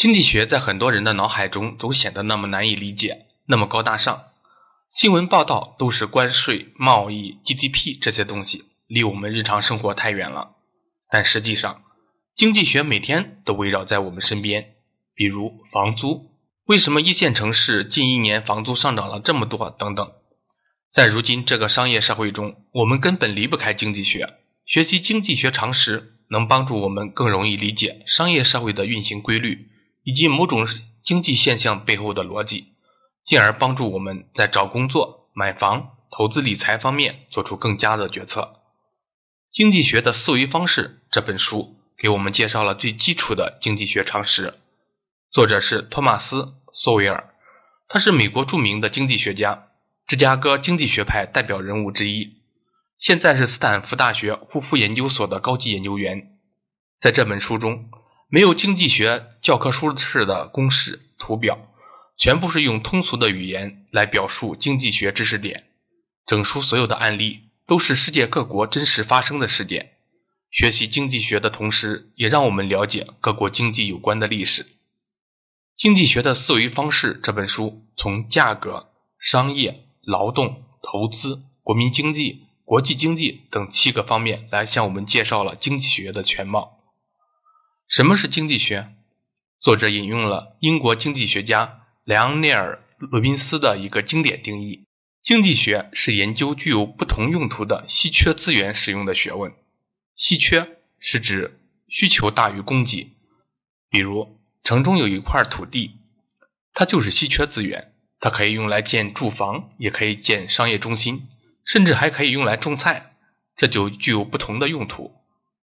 经济学在很多人的脑海中总显得那么难以理解，那么高大上。新闻报道都是关税、贸易、GDP 这些东西，离我们日常生活太远了。但实际上，经济学每天都围绕在我们身边。比如房租，为什么一线城市近一年房租上涨了这么多？等等。在如今这个商业社会中，我们根本离不开经济学。学习经济学常识，能帮助我们更容易理解商业社会的运行规律，以及某种经济现象背后的逻辑，进而帮助我们在找工作、买房、投资理财方面做出更佳的决策。《经济学的思维方式》这本书给我们介绍了最基础的经济学常识，作者是托马斯·索维尔，他是美国著名的经济学家。芝加哥经济学派代表人物之一，现在是斯坦福大学护肤研究所的高级研究员。在这本书中，没有经济学教科书式的公式、图表，全部是用通俗的语言来表述经济学知识点。整书所有的案例都是世界各国真实发生的事件。学习经济学的同时，也让我们了解各国经济有关的历史。《经济学的思维方式》这本书从价格、商业。劳动、投资、国民经济、国际经济等七个方面来向我们介绍了经济学的全貌。什么是经济学？作者引用了英国经济学家莱昂内尔·罗宾斯的一个经典定义：经济学是研究具有不同用途的稀缺资源使用的学问。稀缺是指需求大于供给，比如城中有一块土地，它就是稀缺资源。它可以用来建住房，也可以建商业中心，甚至还可以用来种菜，这就具有不同的用途。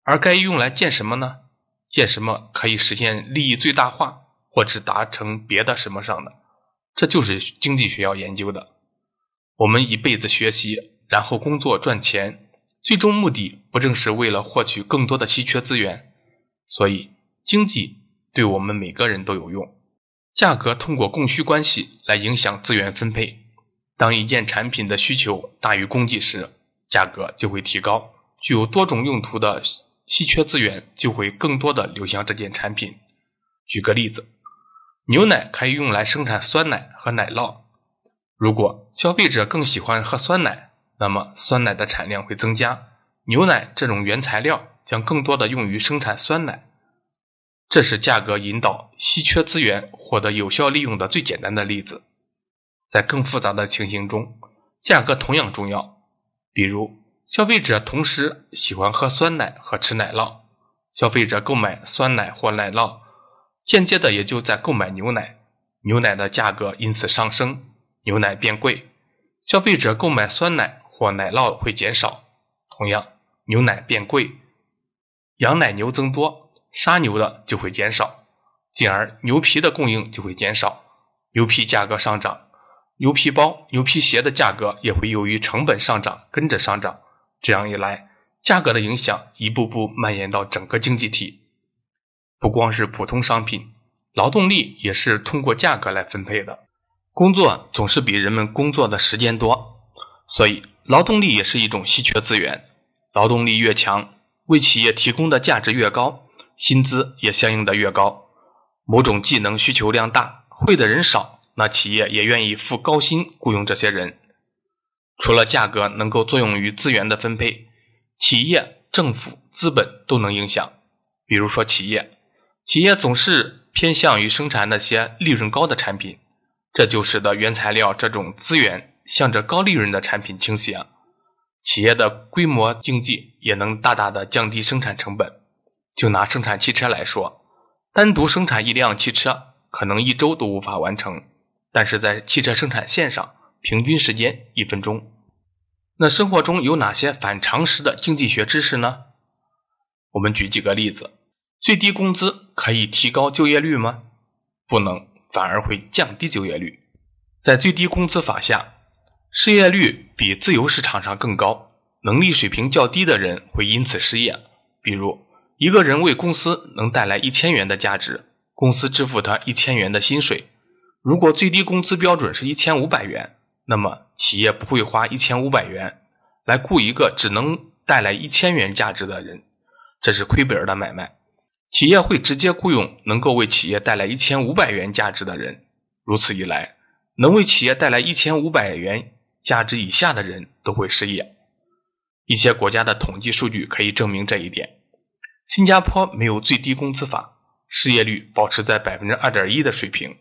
而该用来建什么呢？建什么可以实现利益最大化，或是达成别的什么上的？这就是经济学要研究的。我们一辈子学习，然后工作赚钱，最终目的不正是为了获取更多的稀缺资源？所以，经济对我们每个人都有用。价格通过供需关系来影响资源分配。当一件产品的需求大于供给时，价格就会提高。具有多种用途的稀缺资源就会更多的流向这件产品。举个例子，牛奶可以用来生产酸奶和奶酪。如果消费者更喜欢喝酸奶，那么酸奶的产量会增加，牛奶这种原材料将更多的用于生产酸奶。这是价格引导稀缺资源获得有效利用的最简单的例子。在更复杂的情形中，价格同样重要。比如，消费者同时喜欢喝酸奶和吃奶酪，消费者购买酸奶或奶酪，间接的也就在购买牛奶，牛奶的价格因此上升，牛奶变贵。消费者购买酸奶或奶酪会减少，同样，牛奶变贵，羊奶牛增多。杀牛的就会减少，进而牛皮的供应就会减少，牛皮价格上涨，牛皮包、牛皮鞋的价格也会由于成本上涨跟着上涨。这样一来，价格的影响一步步蔓延到整个经济体。不光是普通商品，劳动力也是通过价格来分配的。工作总是比人们工作的时间多，所以劳动力也是一种稀缺资源。劳动力越强，为企业提供的价值越高。薪资也相应的越高，某种技能需求量大，会的人少，那企业也愿意付高薪雇佣这些人。除了价格能够作用于资源的分配，企业、政府、资本都能影响。比如说企业，企业总是偏向于生产那些利润高的产品，这就使得原材料这种资源向着高利润的产品倾斜。企业的规模经济也能大大的降低生产成本。就拿生产汽车来说，单独生产一辆汽车可能一周都无法完成，但是在汽车生产线上，平均时间一分钟。那生活中有哪些反常识的经济学知识呢？我们举几个例子：最低工资可以提高就业率吗？不能，反而会降低就业率。在最低工资法下，失业率比自由市场上更高，能力水平较低的人会因此失业，比如。一个人为公司能带来一千元的价值，公司支付他一千元的薪水。如果最低工资标准是一千五百元，那么企业不会花一千五百元来雇一个只能带来一千元价值的人，这是亏本的买卖。企业会直接雇佣能够为企业带来一千五百元价值的人，如此一来，能为企业带来一千五百元价值以下的人都会失业。一些国家的统计数据可以证明这一点。新加坡没有最低工资法，失业率保持在百分之二点一的水平。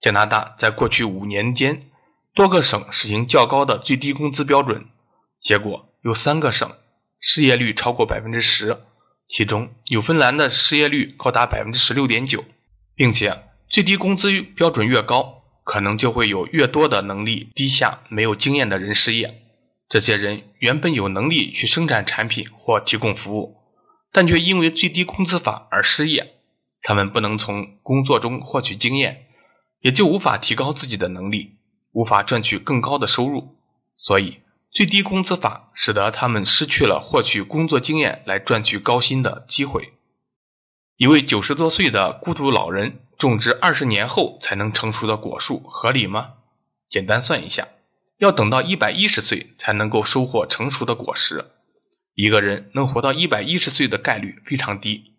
加拿大在过去五年间，多个省实行较高的最低工资标准，结果有三个省失业率超过百分之十。其中，纽芬兰的失业率高达百分之十六点九，并且最低工资标准越高，可能就会有越多的能力低下、没有经验的人失业。这些人原本有能力去生产产品或提供服务，但却因为最低工资法而失业。他们不能从工作中获取经验，也就无法提高自己的能力，无法赚取更高的收入。所以。最低工资法使得他们失去了获取工作经验来赚取高薪的机会。一位九十多岁的孤独老人种植二十年后才能成熟的果树，合理吗？简单算一下，要等到一百一十岁才能够收获成熟的果实。一个人能活到一百一十岁的概率非常低，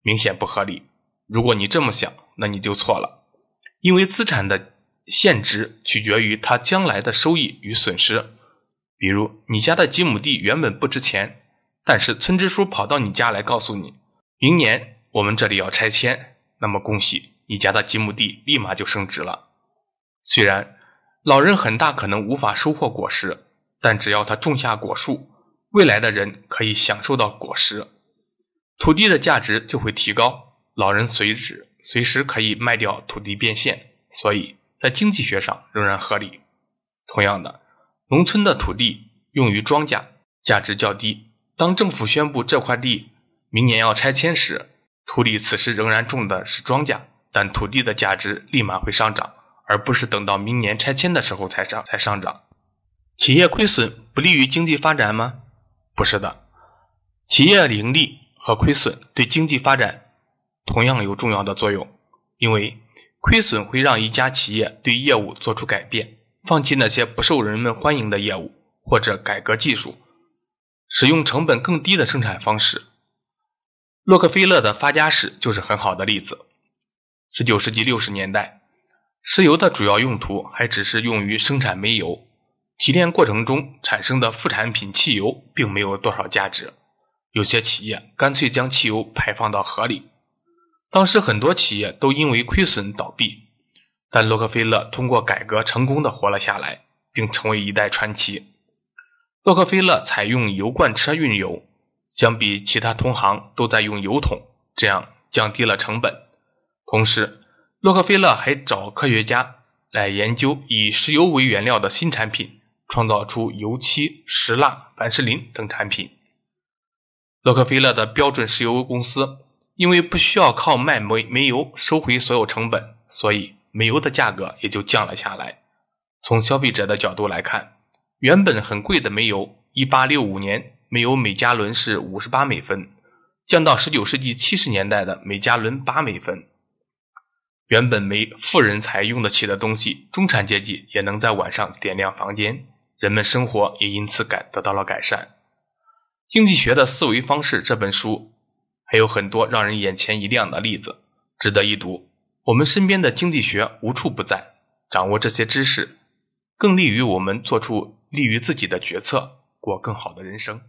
明显不合理。如果你这么想，那你就错了，因为资产的现值取决于它将来的收益与损失。比如，你家的几亩地原本不值钱，但是村支书跑到你家来告诉你，明年我们这里要拆迁，那么恭喜，你家的几亩地立马就升值了。虽然老人很大可能无法收获果实，但只要他种下果树，未来的人可以享受到果实，土地的价值就会提高，老人随时随时可以卖掉土地变现，所以在经济学上仍然合理。同样的。农村的土地用于庄稼，价值较低。当政府宣布这块地明年要拆迁时，土里此时仍然种的是庄稼，但土地的价值立马会上涨，而不是等到明年拆迁的时候才上才上涨。企业亏损不利于经济发展吗？不是的，企业盈利和亏损对经济发展同样有重要的作用，因为亏损会让一家企业对业务做出改变。放弃那些不受人们欢迎的业务，或者改革技术，使用成本更低的生产方式。洛克菲勒的发家史就是很好的例子。十九世纪六十年代，石油的主要用途还只是用于生产煤油，提炼过程中产生的副产品汽油并没有多少价值。有些企业干脆将汽油排放到河里。当时很多企业都因为亏损倒闭。但洛克菲勒通过改革成功的活了下来，并成为一代传奇。洛克菲勒采用油罐车运油，相比其他同行都在用油桶，这样降低了成本。同时，洛克菲勒还找科学家来研究以石油为原料的新产品，创造出油漆、石蜡、凡士林等产品。洛克菲勒的标准石油公司因为不需要靠卖煤煤油收回所有成本，所以。煤油的价格也就降了下来。从消费者的角度来看，原本很贵的煤油，1865年煤油每加仑是58美分，降到19世纪70年代的每加仑8美分。原本没富人才用得起的东西，中产阶级也能在晚上点亮房间，人们生活也因此改得到了改善。《经济学的思维方式》这本书还有很多让人眼前一亮的例子，值得一读。我们身边的经济学无处不在，掌握这些知识，更利于我们做出利于自己的决策，过更好的人生。